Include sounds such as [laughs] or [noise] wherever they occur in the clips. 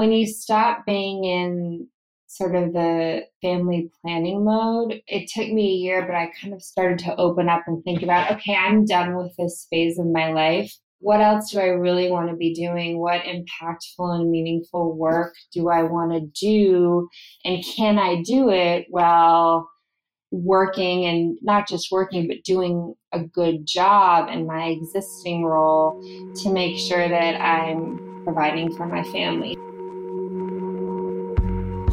When you stop being in sort of the family planning mode, it took me a year, but I kind of started to open up and think about okay, I'm done with this phase of my life. What else do I really want to be doing? What impactful and meaningful work do I want to do? And can I do it while working and not just working, but doing a good job in my existing role to make sure that I'm providing for my family?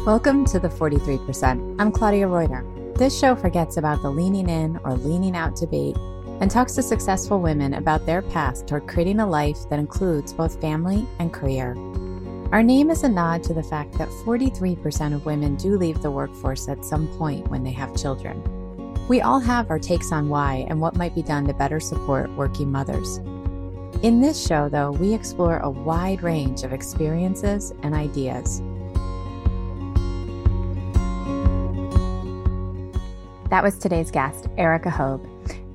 Welcome to the 43%. I'm Claudia Reuter. This show forgets about the leaning in or leaning out debate and talks to successful women about their path toward creating a life that includes both family and career. Our name is a nod to the fact that 43% of women do leave the workforce at some point when they have children. We all have our takes on why and what might be done to better support working mothers. In this show, though, we explore a wide range of experiences and ideas. That was today's guest, Erica Hogue.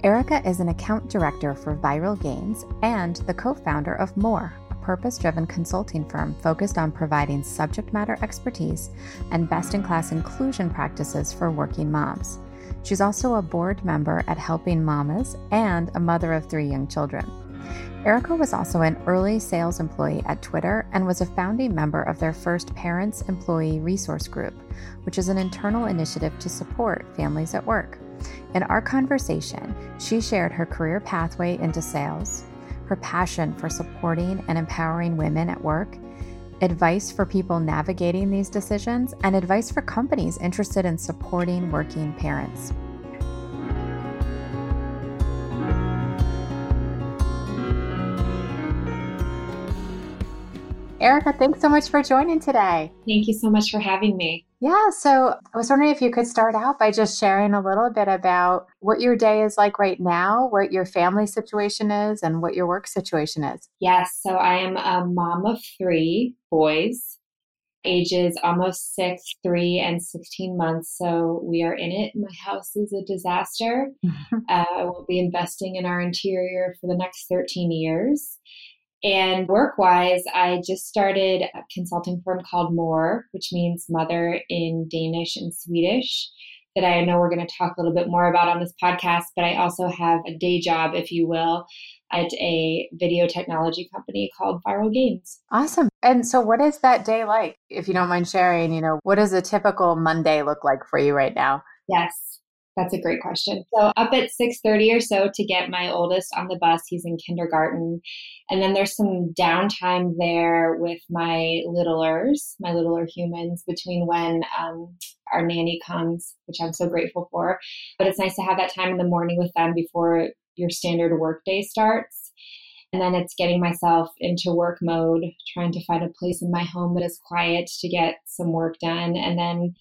Erica is an account director for Viral Gains and the co founder of MOR, a purpose driven consulting firm focused on providing subject matter expertise and best in class inclusion practices for working moms. She's also a board member at Helping Mamas and a mother of three young children. Erica was also an early sales employee at Twitter and was a founding member of their first Parents Employee Resource Group, which is an internal initiative to support families at work. In our conversation, she shared her career pathway into sales, her passion for supporting and empowering women at work, advice for people navigating these decisions, and advice for companies interested in supporting working parents. Erica, thanks so much for joining today. Thank you so much for having me. Yeah, so I was wondering if you could start out by just sharing a little bit about what your day is like right now, what your family situation is, and what your work situation is. Yes, so I am a mom of three boys, ages almost six, three, and 16 months. So we are in it. My house is a disaster. [laughs] uh, I won't be investing in our interior for the next 13 years. And work wise, I just started a consulting firm called MOR, which means mother in Danish and Swedish, that I know we're going to talk a little bit more about on this podcast. But I also have a day job, if you will, at a video technology company called Viral Gains. Awesome. And so, what is that day like? If you don't mind sharing, you know, what does a typical Monday look like for you right now? Yes. That's a great question. So up at 6:30 or so to get my oldest on the bus. He's in kindergarten. And then there's some downtime there with my littlers, my littler humans between when um, our nanny comes, which I'm so grateful for. But it's nice to have that time in the morning with them before your standard workday starts. And then it's getting myself into work mode, trying to find a place in my home that is quiet to get some work done. And then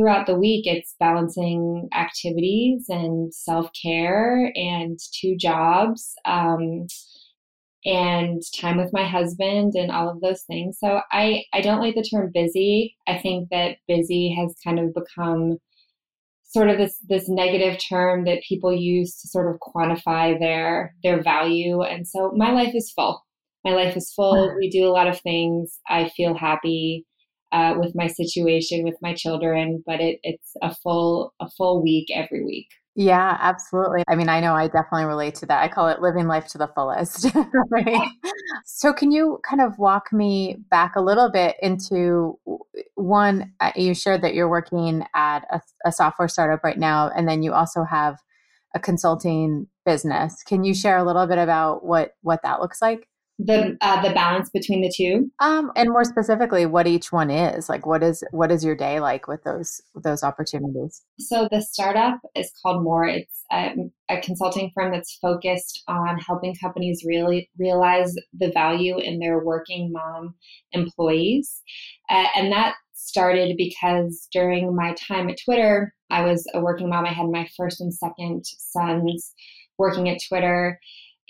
throughout the week, it's balancing activities and self care and two jobs um, and time with my husband and all of those things. So I, I don't like the term busy. I think that busy has kind of become sort of this this negative term that people use to sort of quantify their their value. And so my life is full. My life is full. We do a lot of things. I feel happy uh, with my situation with my children, but it, it's a full a full week every week. Yeah, absolutely. I mean, I know I definitely relate to that. I call it living life to the fullest. [laughs] right? So, can you kind of walk me back a little bit into one? Uh, you shared that you're working at a, a software startup right now, and then you also have a consulting business. Can you share a little bit about what what that looks like? The uh, the balance between the two? Um and more specifically what each one is like what is what is your day like with those those opportunities? So the startup is called MOR. It's um, a consulting firm that's focused on helping companies really realize the value in their working mom employees. Uh, and that started because during my time at twitter i was a working mom. I had my first and second sons working at twitter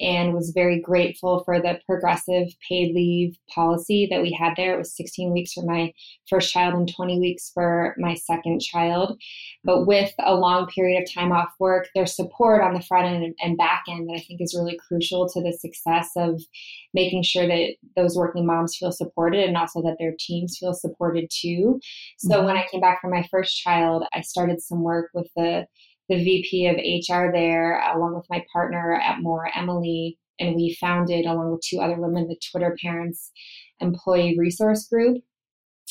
and was very grateful for the progressive paid leave policy that we had there. It was 16 weeks for my first child and 20 weeks for my second child. But with a long period of time off work, there's support on the front end and back end that I think is really crucial to the success of making sure that those working moms feel supported and also that their teams feel supported too. So mm-hmm. when I came back from my first child, I started some work with the the VP of HR there, along with my partner at MOR, Emily, and we founded, along with two other women, the Twitter Parents Employee Resource Group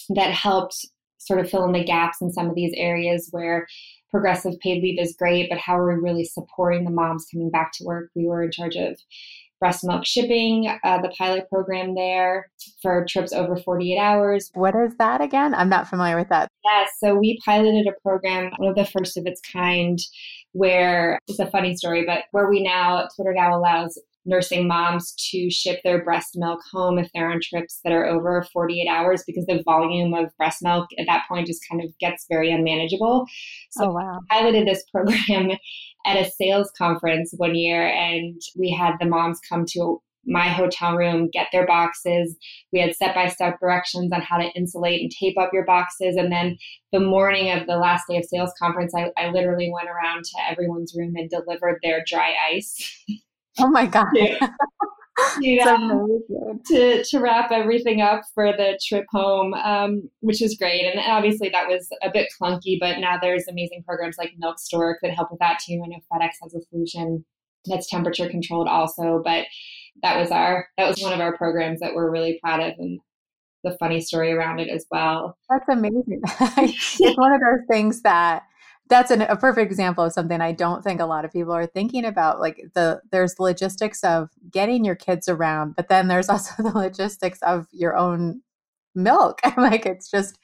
that helped sort of fill in the gaps in some of these areas where progressive paid leave is great, but how are we really supporting the moms coming back to work? We were in charge of breast milk shipping, uh, the pilot program there for trips over 48 hours. What is that again? I'm not familiar with that. Yes, yeah, so we piloted a program, one of the first of its kind, where it's a funny story, but where we now, Twitter now allows nursing moms to ship their breast milk home if they're on trips that are over 48 hours because the volume of breast milk at that point just kind of gets very unmanageable. So oh, wow. I piloted this program at a sales conference one year and we had the moms come to my hotel room, get their boxes. We had step by step directions on how to insulate and tape up your boxes. And then the morning of the last day of sales conference, I, I literally went around to everyone's room and delivered their dry ice. Oh my God. [laughs] [laughs] to, to wrap everything up for the trip home, um, which is great. And obviously that was a bit clunky, but now there's amazing programs like Milk Stork that help with that too. I know FedEx has a solution that's temperature controlled also, but that was our that was one of our programs that we're really proud of and the funny story around it as well. That's amazing. [laughs] it's one of those things that that's an, a perfect example of something I don't think a lot of people are thinking about. Like the there's logistics of getting your kids around, but then there's [laughs] also the logistics of your own milk. [laughs] like it's just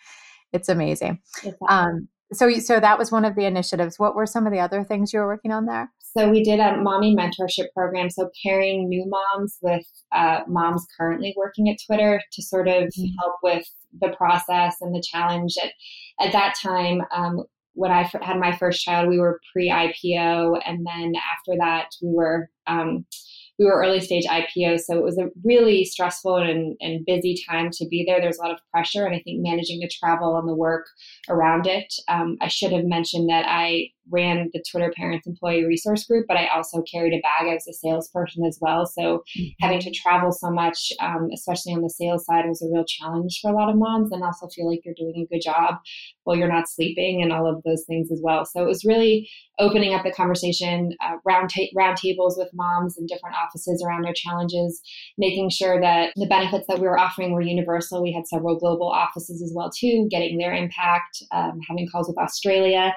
it's amazing. Exactly. Um, so so that was one of the initiatives. What were some of the other things you were working on there? So we did a mommy mentorship program. So pairing new moms with uh, moms currently working at Twitter to sort of mm-hmm. help with the process and the challenge. At at that time, um, when I had my first child, we were pre IPO, and then after that, we were um, we were early stage IPO, so it was a really stressful and, and busy time to be there. There's a lot of pressure, and I think managing the travel and the work around it. Um, I should have mentioned that I ran the Twitter Parents Employee Resource Group, but I also carried a bag. I was a salesperson as well. So mm-hmm. having to travel so much, um, especially on the sales side, was a real challenge for a lot of moms and also feel like you're doing a good job while you're not sleeping and all of those things as well. So it was really opening up the conversation, uh, round, ta- round tables with moms in different offices around their challenges, making sure that the benefits that we were offering were universal. We had several global offices as well too, getting their impact, um, having calls with Australia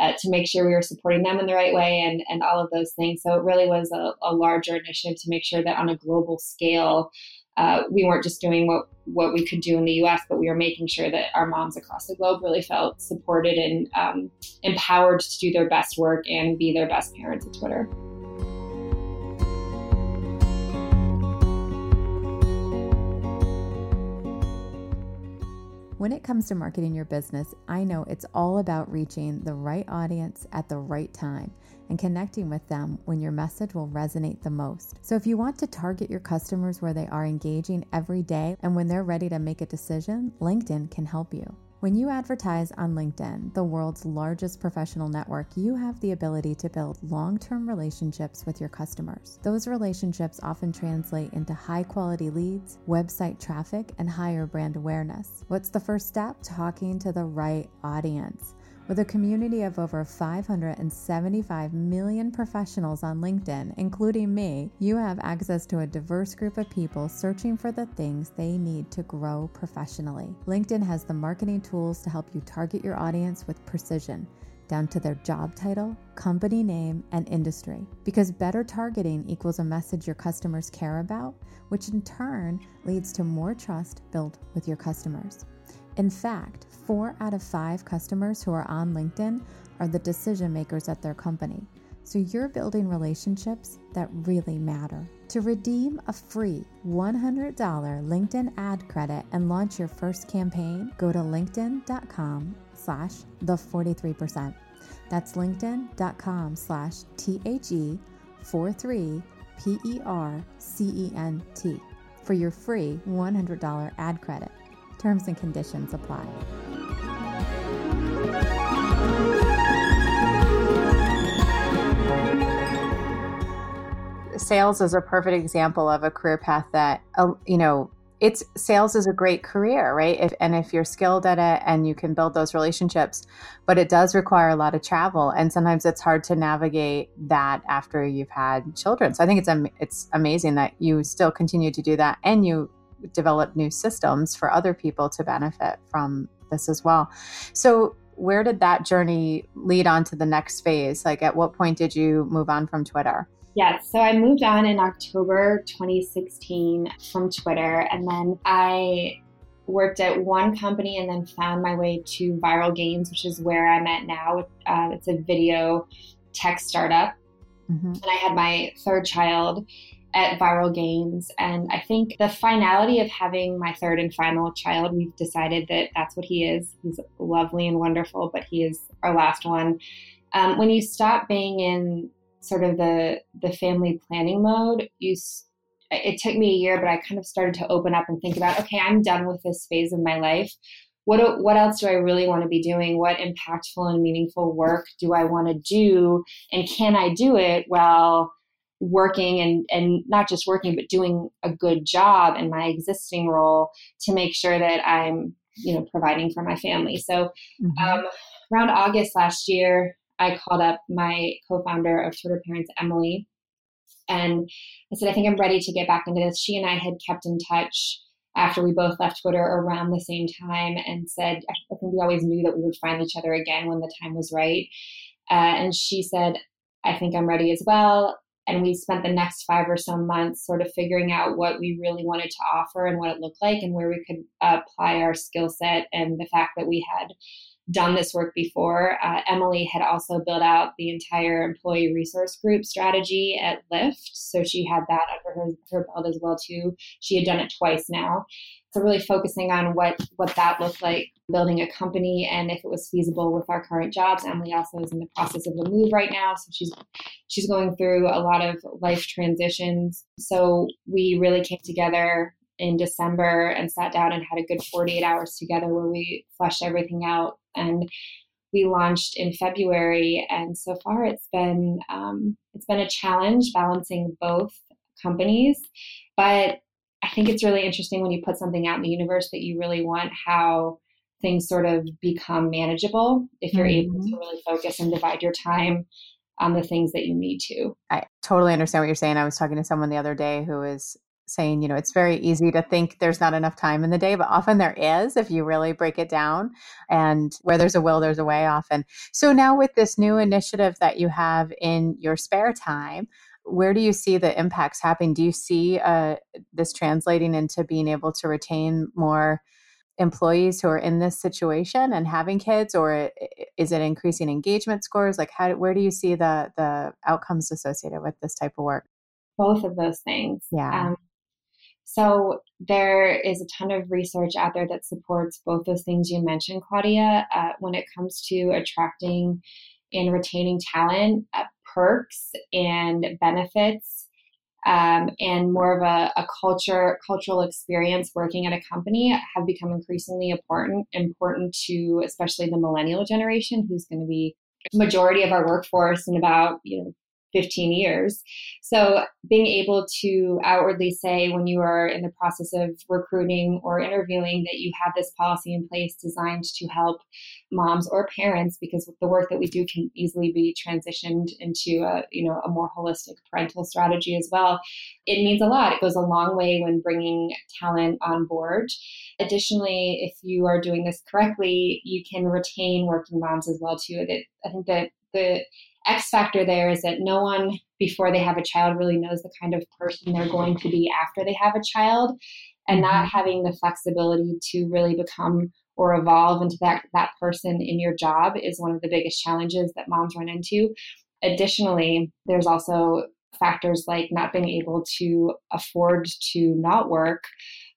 uh, to make sure we were supporting them in the right way and, and all of those things. So it really was a, a larger initiative to make sure that on a global scale, uh, we weren't just doing what, what we could do in the US, but we were making sure that our moms across the globe really felt supported and um, empowered to do their best work and be their best parents at Twitter. When it comes to marketing your business, I know it's all about reaching the right audience at the right time and connecting with them when your message will resonate the most. So, if you want to target your customers where they are engaging every day and when they're ready to make a decision, LinkedIn can help you. When you advertise on LinkedIn, the world's largest professional network, you have the ability to build long term relationships with your customers. Those relationships often translate into high quality leads, website traffic, and higher brand awareness. What's the first step? Talking to the right audience. With a community of over 575 million professionals on LinkedIn, including me, you have access to a diverse group of people searching for the things they need to grow professionally. LinkedIn has the marketing tools to help you target your audience with precision down to their job title, company name, and industry. Because better targeting equals a message your customers care about, which in turn leads to more trust built with your customers. In fact, four out of five customers who are on LinkedIn are the decision makers at their company. So you're building relationships that really matter. To redeem a free $100 LinkedIn ad credit and launch your first campaign, go to linkedin.com slash the 43%. That's linkedin.com slash T-H-E 43 P E R C E N T, for your free $100 ad credit. Terms and conditions apply. Sales is a perfect example of a career path that, uh, you know, it's sales is a great career, right? If, and if you're skilled at it and you can build those relationships, but it does require a lot of travel, and sometimes it's hard to navigate that after you've had children. So I think it's it's amazing that you still continue to do that and you develop new systems for other people to benefit from this as well. So where did that journey lead on to the next phase? Like at what point did you move on from Twitter? Yes, so I moved on in October 2016 from Twitter, and then I worked at one company and then found my way to Viral Gains, which is where I'm at now. Uh, it's a video tech startup. Mm-hmm. And I had my third child at Viral Gains. And I think the finality of having my third and final child, we've decided that that's what he is. He's lovely and wonderful, but he is our last one. Um, when you stop being in sort of the the family planning mode, you it took me a year, but I kind of started to open up and think about, okay, I'm done with this phase of my life. What what else do I really want to be doing? What impactful and meaningful work do I want to do? And can I do it while working and and not just working, but doing a good job in my existing role to make sure that I'm you know providing for my family. So mm-hmm. um, around August last year, I called up my co-founder of Twitter Parents, Emily, and I said, I think I'm ready to get back into this. She and I had kept in touch after we both left Twitter around the same time and said, I think we always knew that we would find each other again when the time was right. Uh, and she said, I think I'm ready as well. And we spent the next five or so months sort of figuring out what we really wanted to offer and what it looked like and where we could apply our skill set and the fact that we had done this work before. Uh, Emily had also built out the entire employee resource group strategy at Lyft, so she had that under her, her belt as well too. She had done it twice now. So really focusing on what what that looked like, building a company, and if it was feasible with our current jobs. Emily also is in the process of a move right now, so she's she's going through a lot of life transitions. So we really came together in December and sat down and had a good 48 hours together where we fleshed everything out. And we launched in February, and so far it's been um, it's been a challenge balancing both companies. But I think it's really interesting when you put something out in the universe that you really want how things sort of become manageable if you're mm-hmm. able to mm-hmm. really focus and divide your time on the things that you need to. I totally understand what you're saying. I was talking to someone the other day who is saying, you know, it's very easy to think there's not enough time in the day, but often there is if you really break it down. And where there's a will, there's a way often. So now with this new initiative that you have in your spare time, where do you see the impacts happening? Do you see uh, this translating into being able to retain more employees who are in this situation and having kids, or is it increasing engagement scores? Like, how, where do you see the the outcomes associated with this type of work? Both of those things. Yeah. Um, so there is a ton of research out there that supports both those things you mentioned, Claudia. Uh, when it comes to attracting and retaining talent, uh, perks and benefits, um, and more of a, a, culture cultural experience working at a company have become increasingly important important to especially the millennial generation, who's going to be majority of our workforce in about you know 15 years. So being able to outwardly say when you are in the process of recruiting or interviewing that you have this policy in place designed to help moms or parents because the work that we do can easily be transitioned into a you know a more holistic parental strategy as well. It means a lot. It goes a long way when bringing talent on board. Additionally, if you are doing this correctly, you can retain working moms as well too. I think that the X factor there is that no one before they have a child really knows the kind of person they're going to be after they have a child. And not mm-hmm. having the flexibility to really become or evolve into that, that person in your job is one of the biggest challenges that moms run into. Additionally, there's also factors like not being able to afford to not work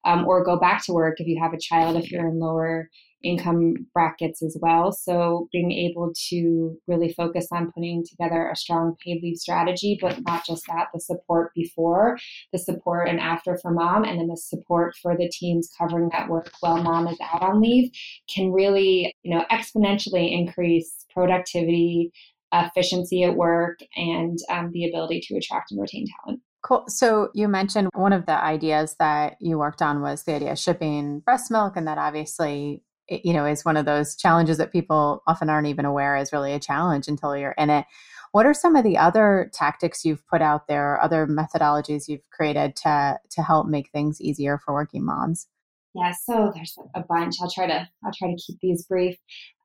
um, or go back to work if you have a child, if you're in lower income brackets as well. So being able to really focus on putting together a strong paid leave strategy, but not just that, the support before, the support and after for mom, and then the support for the teams covering that work while mom is out on leave can really, you know, exponentially increase productivity, efficiency at work, and um, the ability to attract and retain talent. Cool. So you mentioned one of the ideas that you worked on was the idea of shipping breast milk, and that obviously you know is one of those challenges that people often aren't even aware is really a challenge until you're in it. What are some of the other tactics you've put out there other methodologies you've created to to help make things easier for working moms? Yeah so there's a bunch. I'll try to i'll try to keep these brief.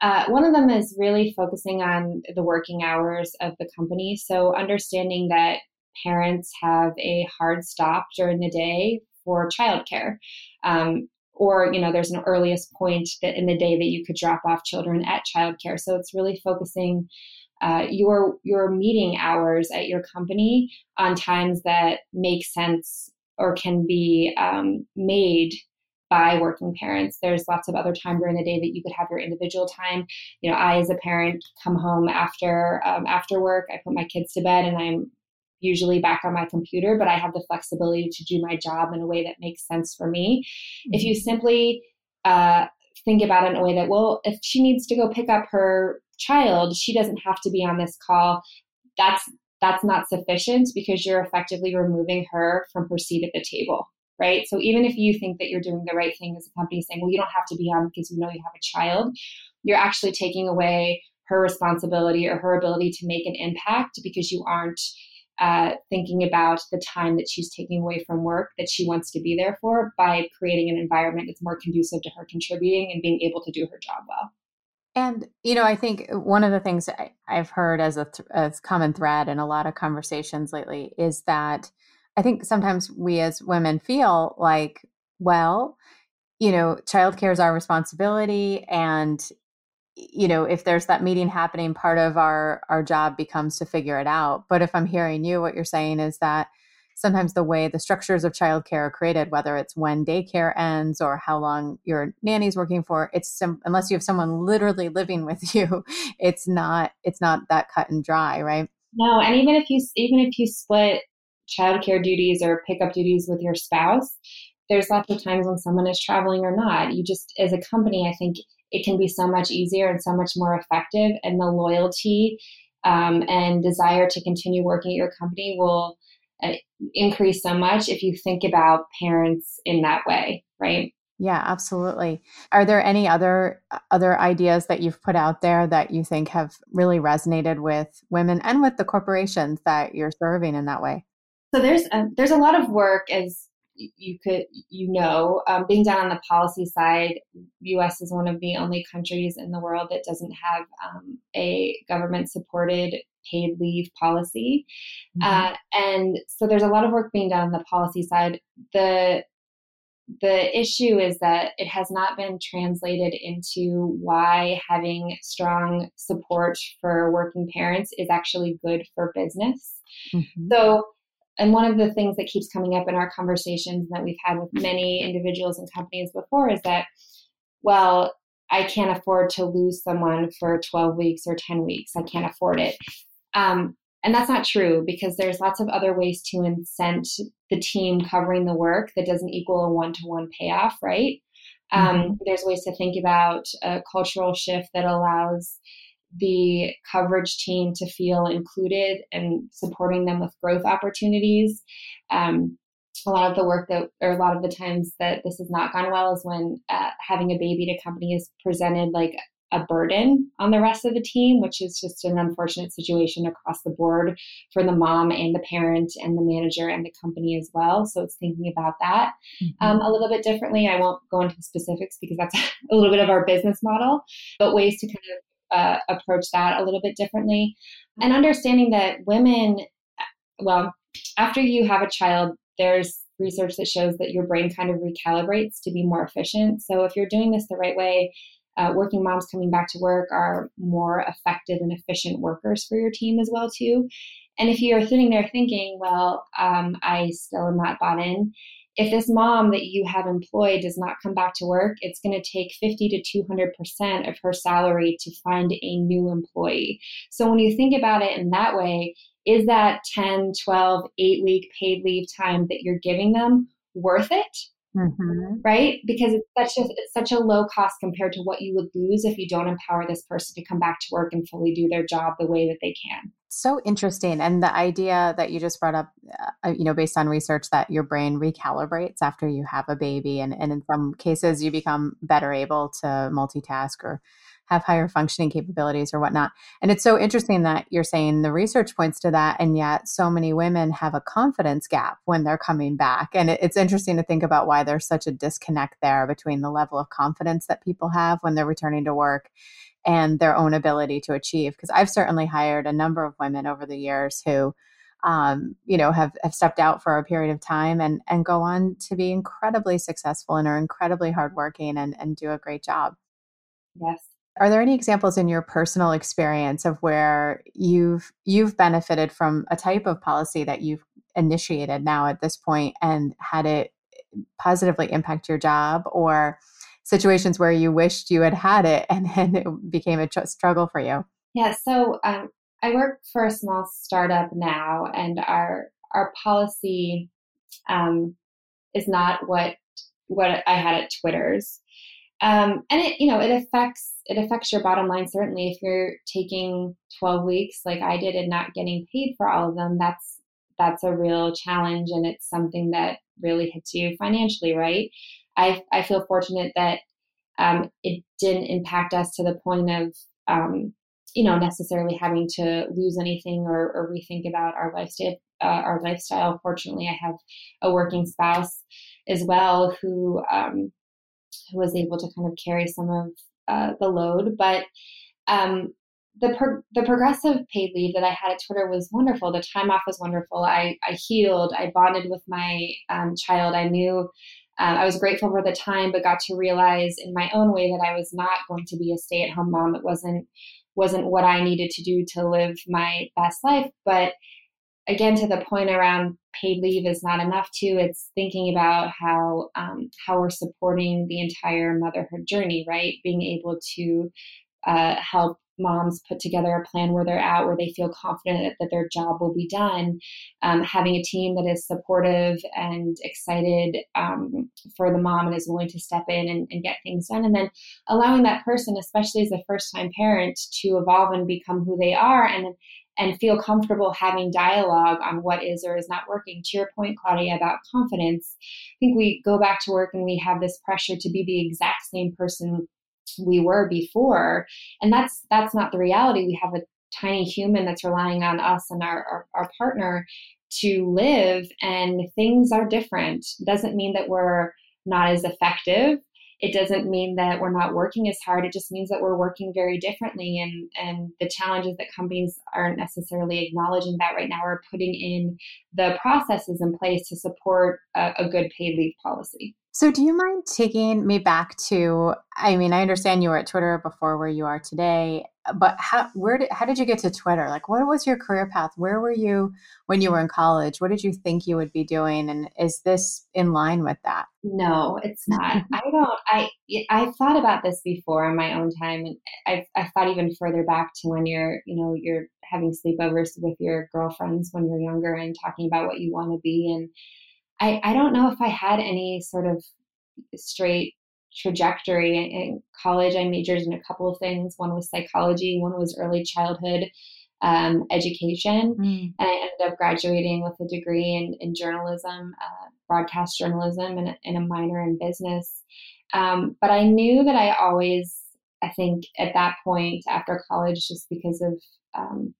Uh, one of them is really focusing on the working hours of the company. So understanding that parents have a hard stop during the day for childcare um, or you know there's an earliest point that in the day that you could drop off children at childcare so it's really focusing uh, your your meeting hours at your company on times that make sense or can be um, made by working parents. There's lots of other time during the day that you could have your individual time. You know, I as a parent come home after um, after work. I put my kids to bed, and I'm usually back on my computer, but I have the flexibility to do my job in a way that makes sense for me. Mm-hmm. If you mm-hmm. simply uh, think about it in a way that, well, if she needs to go pick up her child, she doesn't have to be on this call. That's that's not sufficient because you're effectively removing her from her seat at the table, right? So even if you think that you're doing the right thing as a company, saying, well, you don't have to be on because you know you have a child, you're actually taking away her responsibility or her ability to make an impact because you aren't uh, thinking about the time that she's taking away from work that she wants to be there for by creating an environment that's more conducive to her contributing and being able to do her job well. And you know, I think one of the things I, have heard as a th- as common thread in a lot of conversations lately is that I think sometimes we as women feel like, well, you know, childcare is our responsibility, and you know if there's that meeting happening part of our our job becomes to figure it out. But if i'm hearing you what you're saying is that sometimes the way the structures of childcare are created whether it's when daycare ends or how long your nanny's working for it's some, unless you have someone literally living with [laughs] you it's not it's not that cut and dry right? No and even if you even if you split childcare duties or pickup duties with your spouse there's lots of times when someone is traveling or not. You just as a company i think it can be so much easier and so much more effective. And the loyalty um, and desire to continue working at your company will uh, increase so much if you think about parents in that way, right? Yeah, absolutely. Are there any other other ideas that you've put out there that you think have really resonated with women and with the corporations that you're serving in that way? So there's a, there's a lot of work as you could you know um, being done on the policy side us is one of the only countries in the world that doesn't have um, a government supported paid leave policy mm-hmm. uh, and so there's a lot of work being done on the policy side the the issue is that it has not been translated into why having strong support for working parents is actually good for business. Mm-hmm. So and one of the things that keeps coming up in our conversations that we've had with many individuals and companies before is that, well, I can't afford to lose someone for 12 weeks or 10 weeks. I can't afford it. Um, and that's not true because there's lots of other ways to incent the team covering the work that doesn't equal a one to one payoff, right? Um, mm-hmm. there's ways to think about a cultural shift that allows the coverage team to feel included and supporting them with growth opportunities. Um, a lot of the work that, or a lot of the times that this has not gone well is when uh, having a baby to company is presented like a burden on the rest of the team, which is just an unfortunate situation across the board for the mom and the parent and the manager and the company as well. So it's thinking about that mm-hmm. um, a little bit differently. I won't go into specifics because that's [laughs] a little bit of our business model, but ways to kind of uh, approach that a little bit differently. And understanding that women, well, after you have a child, there's research that shows that your brain kind of recalibrates to be more efficient. So if you're doing this the right way, uh, working moms coming back to work are more effective and efficient workers for your team as well too. And if you're sitting there thinking, well, um, I still am not bought in, if this mom that you have employed does not come back to work, it's going to take 50 to 200% of her salary to find a new employee. So when you think about it in that way, is that 10, 12, 8 week paid leave time that you're giving them worth it? Mm-hmm. Right? Because it's such a it's such a low cost compared to what you would lose if you don't empower this person to come back to work and fully do their job the way that they can. So interesting, and the idea that you just brought up, uh, you know, based on research that your brain recalibrates after you have a baby, and and in some cases you become better able to multitask or have higher functioning capabilities or whatnot. And it's so interesting that you're saying the research points to that, and yet so many women have a confidence gap when they're coming back. And it's interesting to think about why there's such a disconnect there between the level of confidence that people have when they're returning to work and their own ability to achieve. Because I've certainly hired a number of women over the years who um, you know, have, have stepped out for a period of time and, and go on to be incredibly successful and are incredibly hardworking and, and do a great job. Yes. Are there any examples in your personal experience of where you've you've benefited from a type of policy that you've initiated now at this point and had it positively impact your job or situations where you wished you had had it and then it became a tr- struggle for you? Yeah, so um, I work for a small startup now, and our our policy um, is not what what I had at Twitter's. Um, and it, you know, it affects it affects your bottom line certainly if you're taking 12 weeks like I did and not getting paid for all of them. That's that's a real challenge, and it's something that really hits you financially, right? I I feel fortunate that um, it didn't impact us to the point of um, you know necessarily having to lose anything or, or rethink about our lifestyle. Uh, our lifestyle. Fortunately, I have a working spouse as well who um, who was able to kind of carry some of uh, the load. But um, the pro- the progressive paid leave that I had at Twitter was wonderful. The time off was wonderful. I I healed. I bonded with my um, child. I knew. Uh, I was grateful for the time, but got to realize in my own way that I was not going to be a stay at home mom. It wasn't wasn't what I needed to do to live my best life. But again to the point around paid leave is not enough too it's thinking about how um, how we're supporting the entire motherhood journey right? Being able to uh, help moms put together a plan where they're at where they feel confident that their job will be done. Um, having a team that is supportive and excited um, for the mom and is willing to step in and, and, get things done. And then allowing that person especially as a first time parent to evolve and become who they are and and feel comfortable having dialogue on what is or is not working. To your point, Claudia, about confidence, I think we go back to work and we have this pressure to be the exact same person we were before. And that's that's not the reality. We have a tiny human that's relying on us and our, our, our partner to live and things are different. Doesn't mean that we're not as effective it doesn't mean that we're not working as hard. It just means that we're working very differently. And, and the challenges that companies aren't necessarily acknowledging that right now are putting in the processes in place to support a, a good paid leave policy. So, do you mind taking me back to? I mean, I understand you were at Twitter before where you are today, but how where did how did you get to Twitter? Like, what was your career path? Where were you when you were in college? What did you think you would be doing? And is this in line with that? No, it's not. I don't. I I've thought about this before in my own time, and I've I've thought even further back to when you're you know you're having sleepovers with your girlfriends when you're younger and talking about what you want to be and I, I don't know if I had any sort of straight trajectory. In college, I majored in a couple of things. One was psychology, one was early childhood um, education. Mm. And I ended up graduating with a degree in, in journalism, uh, broadcast journalism, and, and, a minor in business. Um, but I knew that I always, I think at that point after college, just because of um,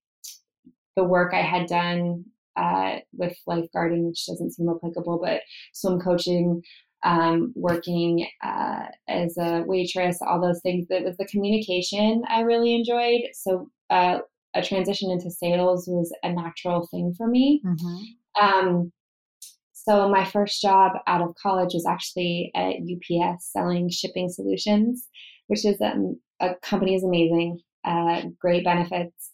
the work I had done uh, with lifeguarding, which doesn't seem applicable, but swim coaching, um, working uh, as a waitress, all those things. That was the communication I really enjoyed. So uh, a transition into sales was a natural thing for me. Mm-hmm. Um, so my first job out of college was actually at UPS selling shipping solutions, which is um, a company is amazing, uh, great benefits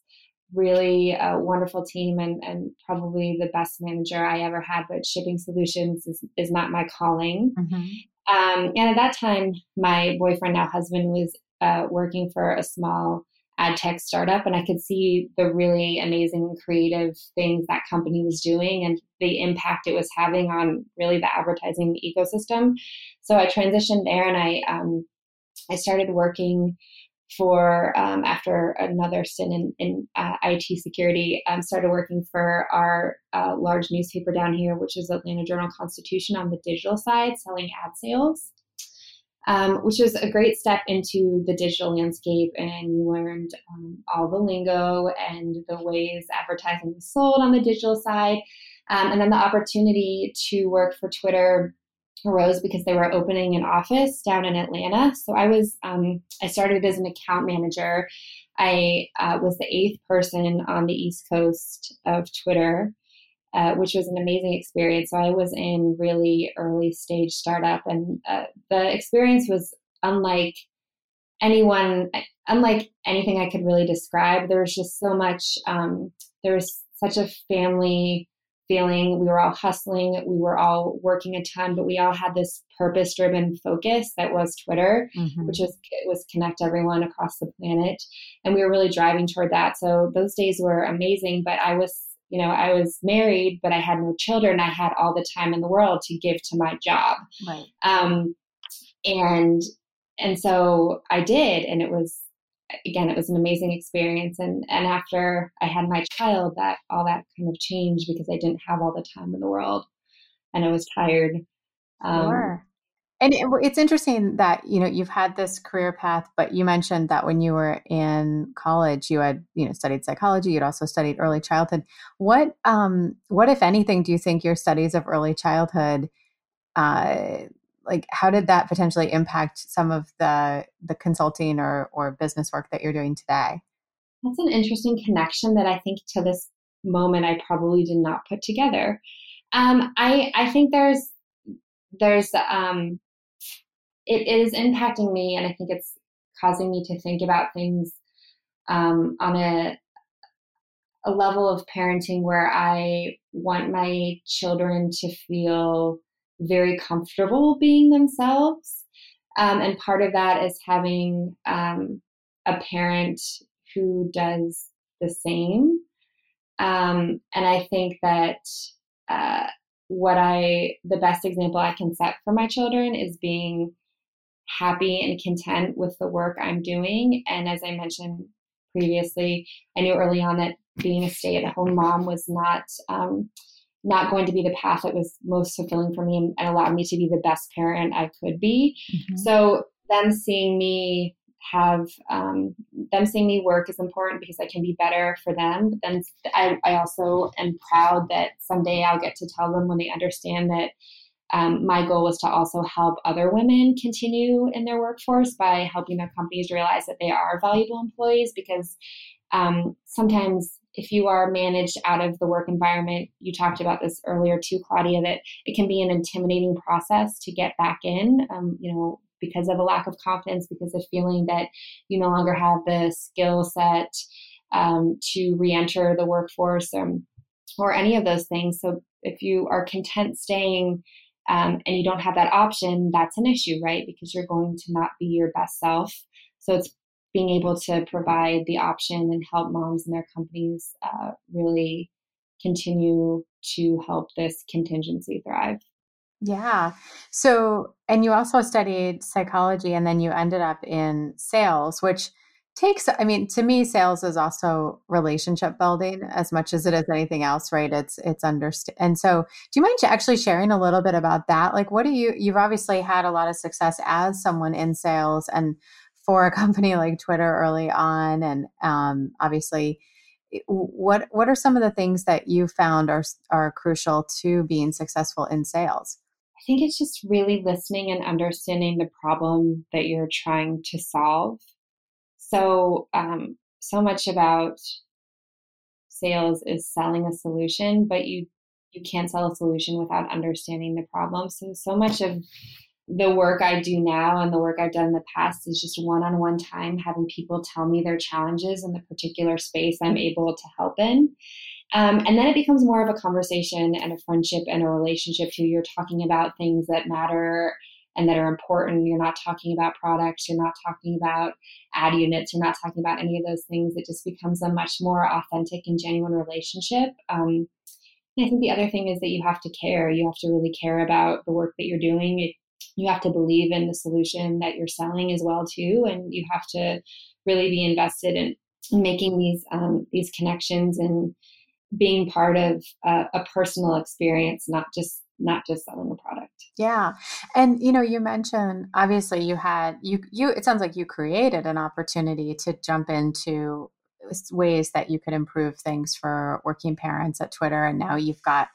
really a wonderful team and, and probably the best manager I ever had, but shipping solutions is, is not my calling. Mm-hmm. Um, and at that time, my boyfriend, now husband, was uh, working for a small ad tech startup, and I could see the really amazing creative things that company was doing and the impact it was having on really the advertising ecosystem. So I transitioned there, and I um, I started working for um, after another stint in, in uh, IT security, um, started working for our uh, large newspaper down here, which is Atlanta Journal Constitution on the digital side, selling ad sales, um, which was a great step into the digital landscape. And you learned um, all the lingo and the ways advertising was sold on the digital side. Um, and then the opportunity to work for Twitter arose because they were opening an office down in Atlanta. So I was, um, I started as an account manager. I uh, was the eighth person on the East Coast of Twitter, uh, which was an amazing experience. So I was in really early stage startup, and uh, the experience was unlike anyone, unlike anything I could really describe. There was just so much. Um, there was such a family feeling. We were all hustling, we were all working a ton, but we all had this purpose driven focus that was Twitter, mm-hmm. which was was connect everyone across the planet. And we were really driving toward that. So those days were amazing, but I was you know, I was married, but I had no children. I had all the time in the world to give to my job. Right. Um, and and so I did, and it was again, it was an amazing experience. And and after I had my child, that all that kind of changed because I didn't have all the time in the world, and I was tired. Um, sure. And it's interesting that you know you've had this career path, but you mentioned that when you were in college, you had you know studied psychology. You'd also studied early childhood. What um, what if anything do you think your studies of early childhood uh, like how did that potentially impact some of the the consulting or or business work that you're doing today? That's an interesting connection that i think to this moment i probably did not put together. Um, i i think there's there's um, it is impacting me and i think it's causing me to think about things um, on a a level of parenting where i want my children to feel very comfortable being themselves. Um, and part of that is having um, a parent who does the same. Um, and I think that uh, what I, the best example I can set for my children is being happy and content with the work I'm doing. And as I mentioned previously, I knew early on that being a stay at home mom was not um, not going to be the path that was most fulfilling for me and, allowed me to be the best parent I could be. Mm-hmm. So them seeing me have um, them seeing me work is important because I can be better for them. But then I, I also am proud that someday I'll get to tell them when they understand that um, my goal was to also help other women continue in their workforce by helping their companies realize that they are valuable employees because um, sometimes if you are managed out of the work environment, you talked about this earlier too, Claudia, that it can be an intimidating process to get back in, um, you know, because of a lack of confidence, because of feeling that you no longer have the skill set um, to re-enter the workforce um, or any of those things. So if you are content staying um, and you don't have that option, that's an issue, right? Because you're going to not be your best self. So it's being able to provide the option and help moms and their companies uh, really continue to help this contingency thrive. Yeah. So, and you also studied psychology and then you ended up in sales, which takes, I mean, to me, sales is also relationship building as much as it is anything else, right? It's, it's understand. And so, do you mind actually sharing a little bit about that? Like, what do you, you've obviously had a lot of success as someone in sales and for a company [laughs] like Twitter early on, and um, obviously, what what are some of the things that you found are are crucial to being successful in sales? I think it's just really listening and understanding the problem that you're trying to solve. So, um, so much about sales is selling a solution, but you you can't sell a solution without understanding the problem. So, so much of the work I do now and the work I've done in the past is just one on one time, having people tell me their challenges in the particular space I'm able to help in. Um, and then it becomes more of a conversation and a friendship and a relationship too. You're talking about things that matter and that are important. You're not talking about products, you're not talking about ad units, you're not talking about any of those things. It just becomes a much more authentic and genuine relationship. Um, I think the other thing is that you have to care. You have to really care about the work that you're doing. You have to believe in the solution that you're selling as well too, and you have to really be invested in making these um, these connections and being part of a personal experience, not just not just selling a product. Yeah. And you know, you mentioned obviously you had you you it sounds like you created an opportunity to jump into ways that you could improve things for working parents at Twitter and now you've got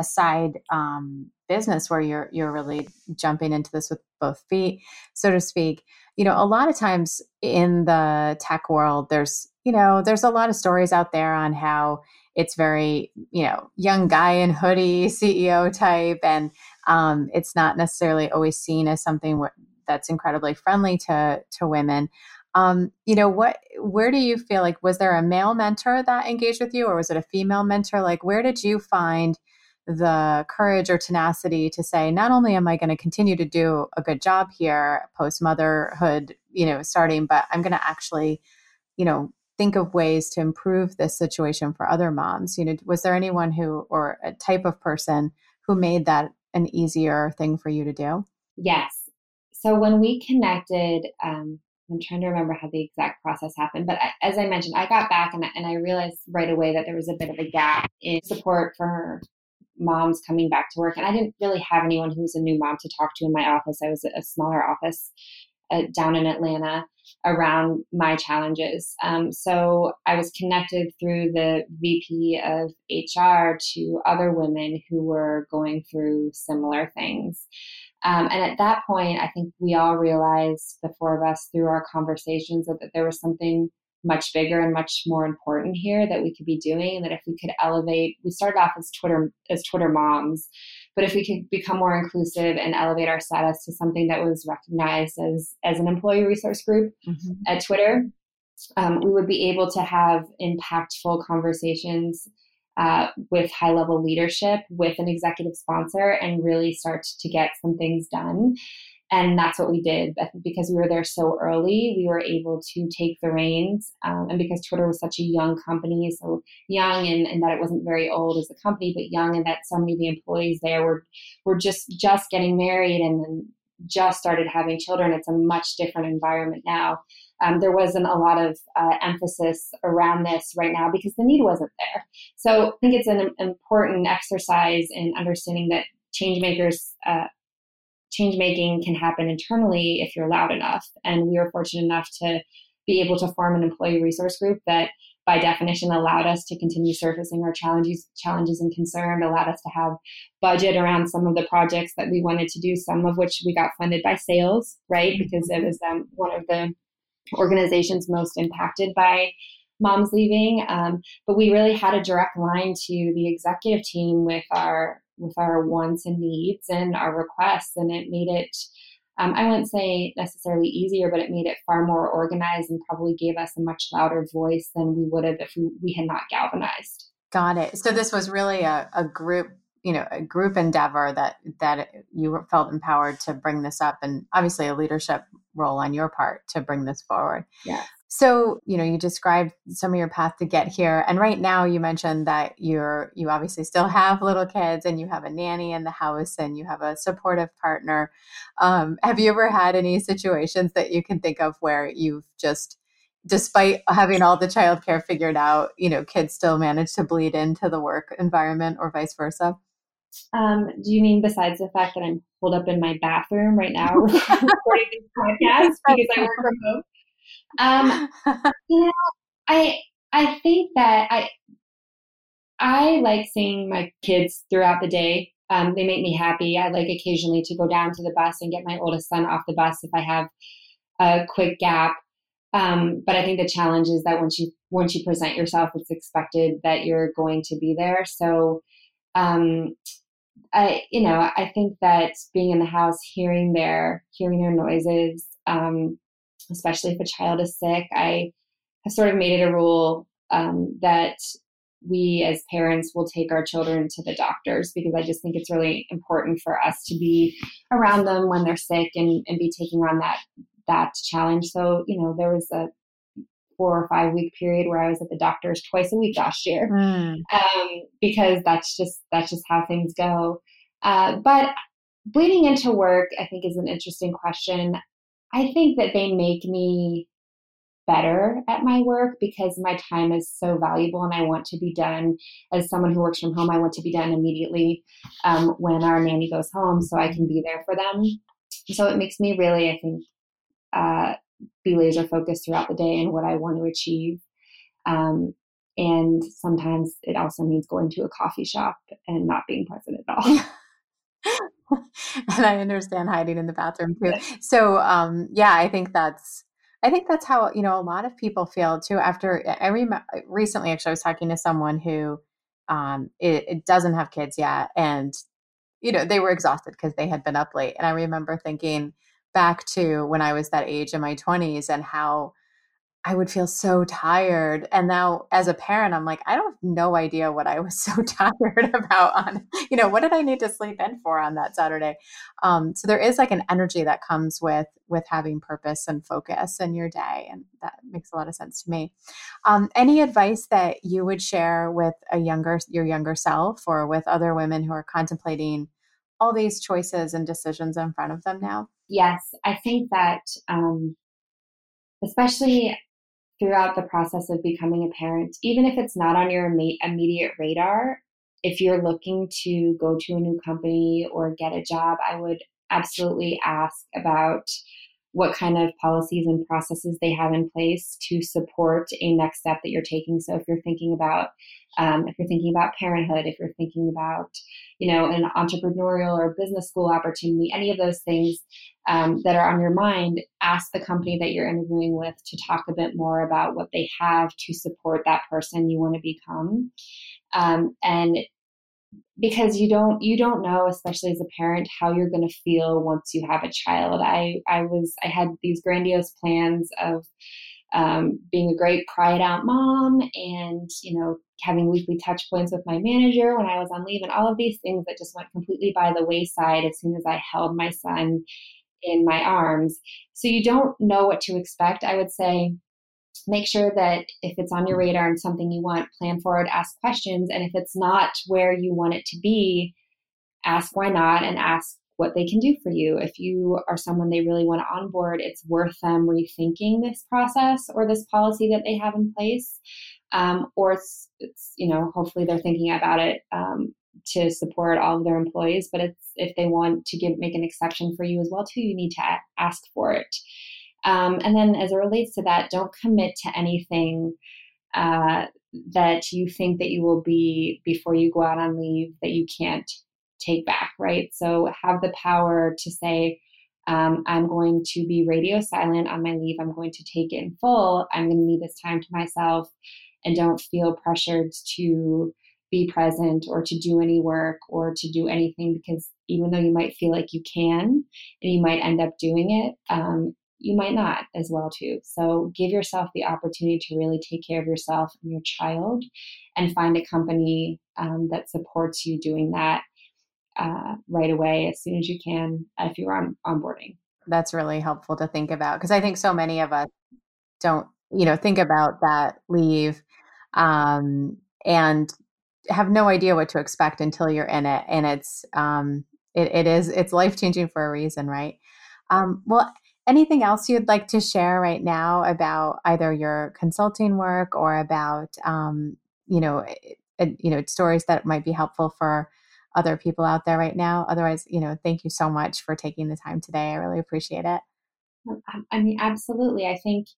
a side um, business where you're you're really jumping into this with both feet, so to speak. You know, a lot of times in the tech world, there's you know there's a lot of stories out there on how it's very you know young guy in hoodie [laughs] ceo type and um, it's not necessarily always seen as something that's incredibly friendly to to women um, you know what where do you feel like was there a male mentor that engaged with you or was it a female mentor like where did you find the courage or tenacity to say not only am i going to continue to do a good job here post motherhood you know starting but i'm going to actually you know think of ways to improve this situation for other moms. You know was there anyone who or a type of person who made that an easier thing for you to do? Yes. So when we connected um, i'm trying to remember how the exact process happened but as i mentioned i got back and, and i realized right away that there was a bit of a gap in support for moms coming back to work and i didn't really have anyone who was a new mom to talk to in my office i was a smaller office uh, down in atlanta around my challenges. Um, so I was connected through the VP of HR to other women who were going through similar things. Um, and at that point, I think we all realized, the four of us, through our conversations, that, that there was something much bigger and much more important here that we could be doing and that if we could elevate we started off as twitter as twitter moms but if we could become more inclusive and elevate our status to something that was recognized as as an employee resource group mm-hmm. at twitter um, we would be able to have impactful conversations uh, with high level leadership with an executive sponsor and really start to get some things done and that's what we did because we were there so early we were able to take the reins um, and because twitter was such a young company so young and, and that it wasn't very old as a company but young and that so many of the employees there were were just just getting married and then just started having children it's a much different environment now. Um, there wasn't a lot of uh, emphasis around this right now because the need wasn't there. So i think it's an important exercise in understanding that change makers uh, change making can happen internally if you're loud enough. And we were fortunate enough to be able to form an employee resource group that by definition allowed us to continue surfacing our challenges challenges and concern allowed us to have budget around some of the projects that we wanted to do some of which we got funded by sales right? Because it was um, one of the organizations most impacted by moms leaving. Um, but we really had a direct line to the executive team with our with our wants and needs and our requests and it made it um, i wouldn't say necessarily easier but it made it far more organized and probably gave us a much louder voice than we would have if we, we had not galvanized. Got it. So this was really a, a group you know a group endeavor that that you felt empowered to bring this up and obviously a leadership role on your part to bring this forward. Yeah so, you know, you described some of your path to get here. And right now you mentioned that you're you obviously still have little kids and you have a nanny in the house and you have a supportive partner. Um, have you ever had any situations that you can think of where you've just despite having all the childcare figured out, you know, kids still manage to bleed into the work environment or vice versa? Um, do you mean besides the fact that I'm pulled up in my bathroom right now [laughs] recording this podcast [laughs] because I work from home? Um, [laughs] you know, I I think that I I like seeing my kids throughout the day. Um, they make me happy. I like occasionally to go down to the bus and get my oldest son off the bus if I have a quick gap. Um, but I think the challenge is that once you once you present yourself, it's expected that you're going to be there. So um, I, you know, I think that being in the house, hearing their, hearing their noises, um, especially if a child is sick, I have sort of made it a rule um, that we as parents will take our children to the doctors because I just think it's really important for us to be around them when they're sick and, and be taking on that that challenge. So, you know, there was a four or five week period where I was at the doctor's twice a week last year mm. um, because that's just that's just how things go. Uh, but bleeding into work, I think, is an interesting question. I think that they make me better at my work because my time is so valuable and I want to be done as someone who works from home. I want to be done immediately um, when our nanny goes home so I can be there for them. So it makes me really, I think, uh, be laser focused throughout the day and what I want to achieve. Um, and sometimes it also means going to a coffee shop and not being present at all. [laughs] [laughs] and I understand hiding in the bathroom too. So, um, yeah, I think that's I think that's how you know a lot of people feel too. After I remember recently, actually, I was talking to someone who um, it, it doesn't have kids yet, and you know they were exhausted because they had been up late. And I remember thinking back to when I was that age in my twenties and how I would feel so tired. And now as a parent, I'm like, I don't have no idea what I was [laughs] so tired about on, you know, what did I need to sleep in for on that Saturday? Um, so there is like an energy that comes with with having purpose and focus in your day. And that makes a lot of sense to me. Um, any advice that you would share with a younger your younger self or with other women who are contemplating all these choices and decisions in front of them now? Yes, I think that um, especially throughout the process of becoming a parent, even if it's not on your immediate radar, if you're looking to go to a new company or get a job, I would absolutely ask about what kind of policies and processes they have in place to support a next step that you're taking. So if you're thinking about um, if you're thinking about parenthood, if you're thinking about, you know, an entrepreneurial or business school opportunity, any of those things um, that are on your mind, ask the company that you're interviewing with to talk a bit more about what they have to support that person you want to become. Um, and because you don't you don't know especially as a parent how you're going to feel once you have a child. I i was i had these grandiose plans of um, being a great cry it out mom and you know having weekly touch points with my manager when i was on leave and all of these things that just went completely by the wayside as soon as i held my son in my arms. So you don't know what to expect. I would say make sure that if it's on your radar and something you want plan for it ask questions and if it's not where you want it to be ask why not and ask what they can do for you. If you are someone they really want to onboard, it's worth them rethinking this process or this policy that they have in place. Um, or it's, it's, you know, hopefully they're thinking about it um, to support all of their employees. But it's if they want to give make an exception for you as well too, you need to ask for it. Um, and then as it relates to that, don't commit to anything uh, that you think that you will be before you go out on leave that you can't take back, right? So have the power to say, um, I'm going to be radio silent on my leave. I'm going to take it in full. I'm going to need this time to myself and don't feel pressured to be present or to do any work or to do anything because even though you might feel like you can and you might end up doing it, um, you might not as well too. So give yourself the opportunity to really take care of yourself and your child and find a company um, that supports you doing that uh, right away as soon as you can if you're on onboarding. That's really helpful to think about because I think so many of us don't, you know, think about that leave um, and have no idea what to expect until you're in it, and it's um, it, it is it's life changing for a reason, right? Um, well, anything else you'd like to share right now about either your consulting work or about um, you know, you know, stories that might be helpful for other people out there right now. Otherwise, you know, thank you so much for taking the time today. I really appreciate it. I mean, absolutely. I think,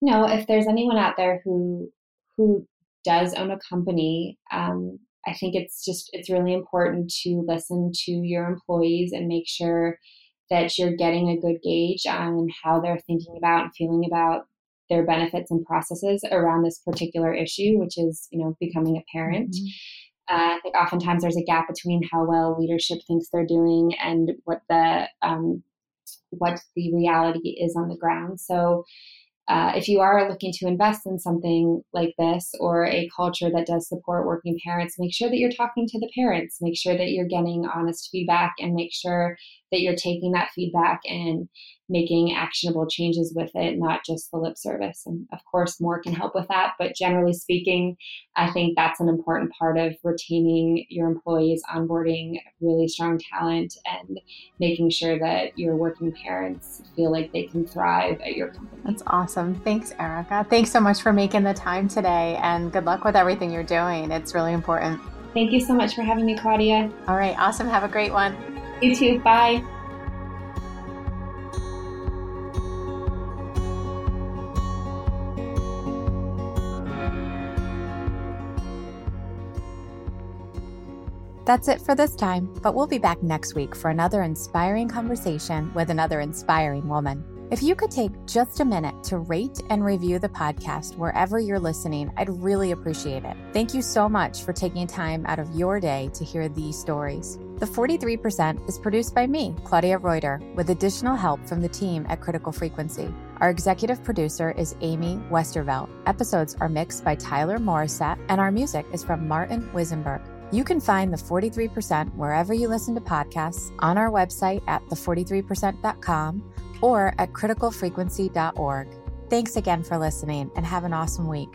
you know, if there's anyone out there who who does own a company, um, I think it's just it's really important to listen to your employees and make sure that you're getting a good gauge on how they're thinking about and feeling about their benefits and processes around this particular issue, which is, you know, becoming a parent. Mm-hmm Uh, I think oftentimes there's a gap between how well leadership thinks they're doing and what the um, what the reality is on the ground. So uh, if you are looking to invest in something like this or a culture that does support working parents, make sure that you're talking to the parents, make sure that you're getting honest feedback, and make sure that you're taking that feedback and making actionable changes with it, not just the lip service. And of course, MOR can help with that. But generally speaking, I think that's an important part of retaining your employees, onboarding really strong talent, and making sure that your working parents feel like they can thrive at your company. That's awesome. Thanks, Erica. Thanks so much for making the time today, and good luck with everything you're doing. It's really important. Thank you so much for having me, Claudia. All right, awesome. Have a great one. You too. Bye. That's it for this time, but we'll be back next week for another inspiring conversation with another inspiring woman. If you could take just a minute to rate and review the podcast wherever you're listening, I'd really appreciate it. Thank you so much for taking time out of your day to hear these stories. The 43% is produced by me, Claudia Reuter, with additional help from the team at Critical Frequency. Our executive producer is Amy Westervelt. Episodes are mixed by Tyler Morissette, and our music is from Martin Wisenberg. You can find the 43% wherever you listen to podcasts on our website at the43%.com or at criticalfrequency.org. Thanks again for listening and have an awesome week.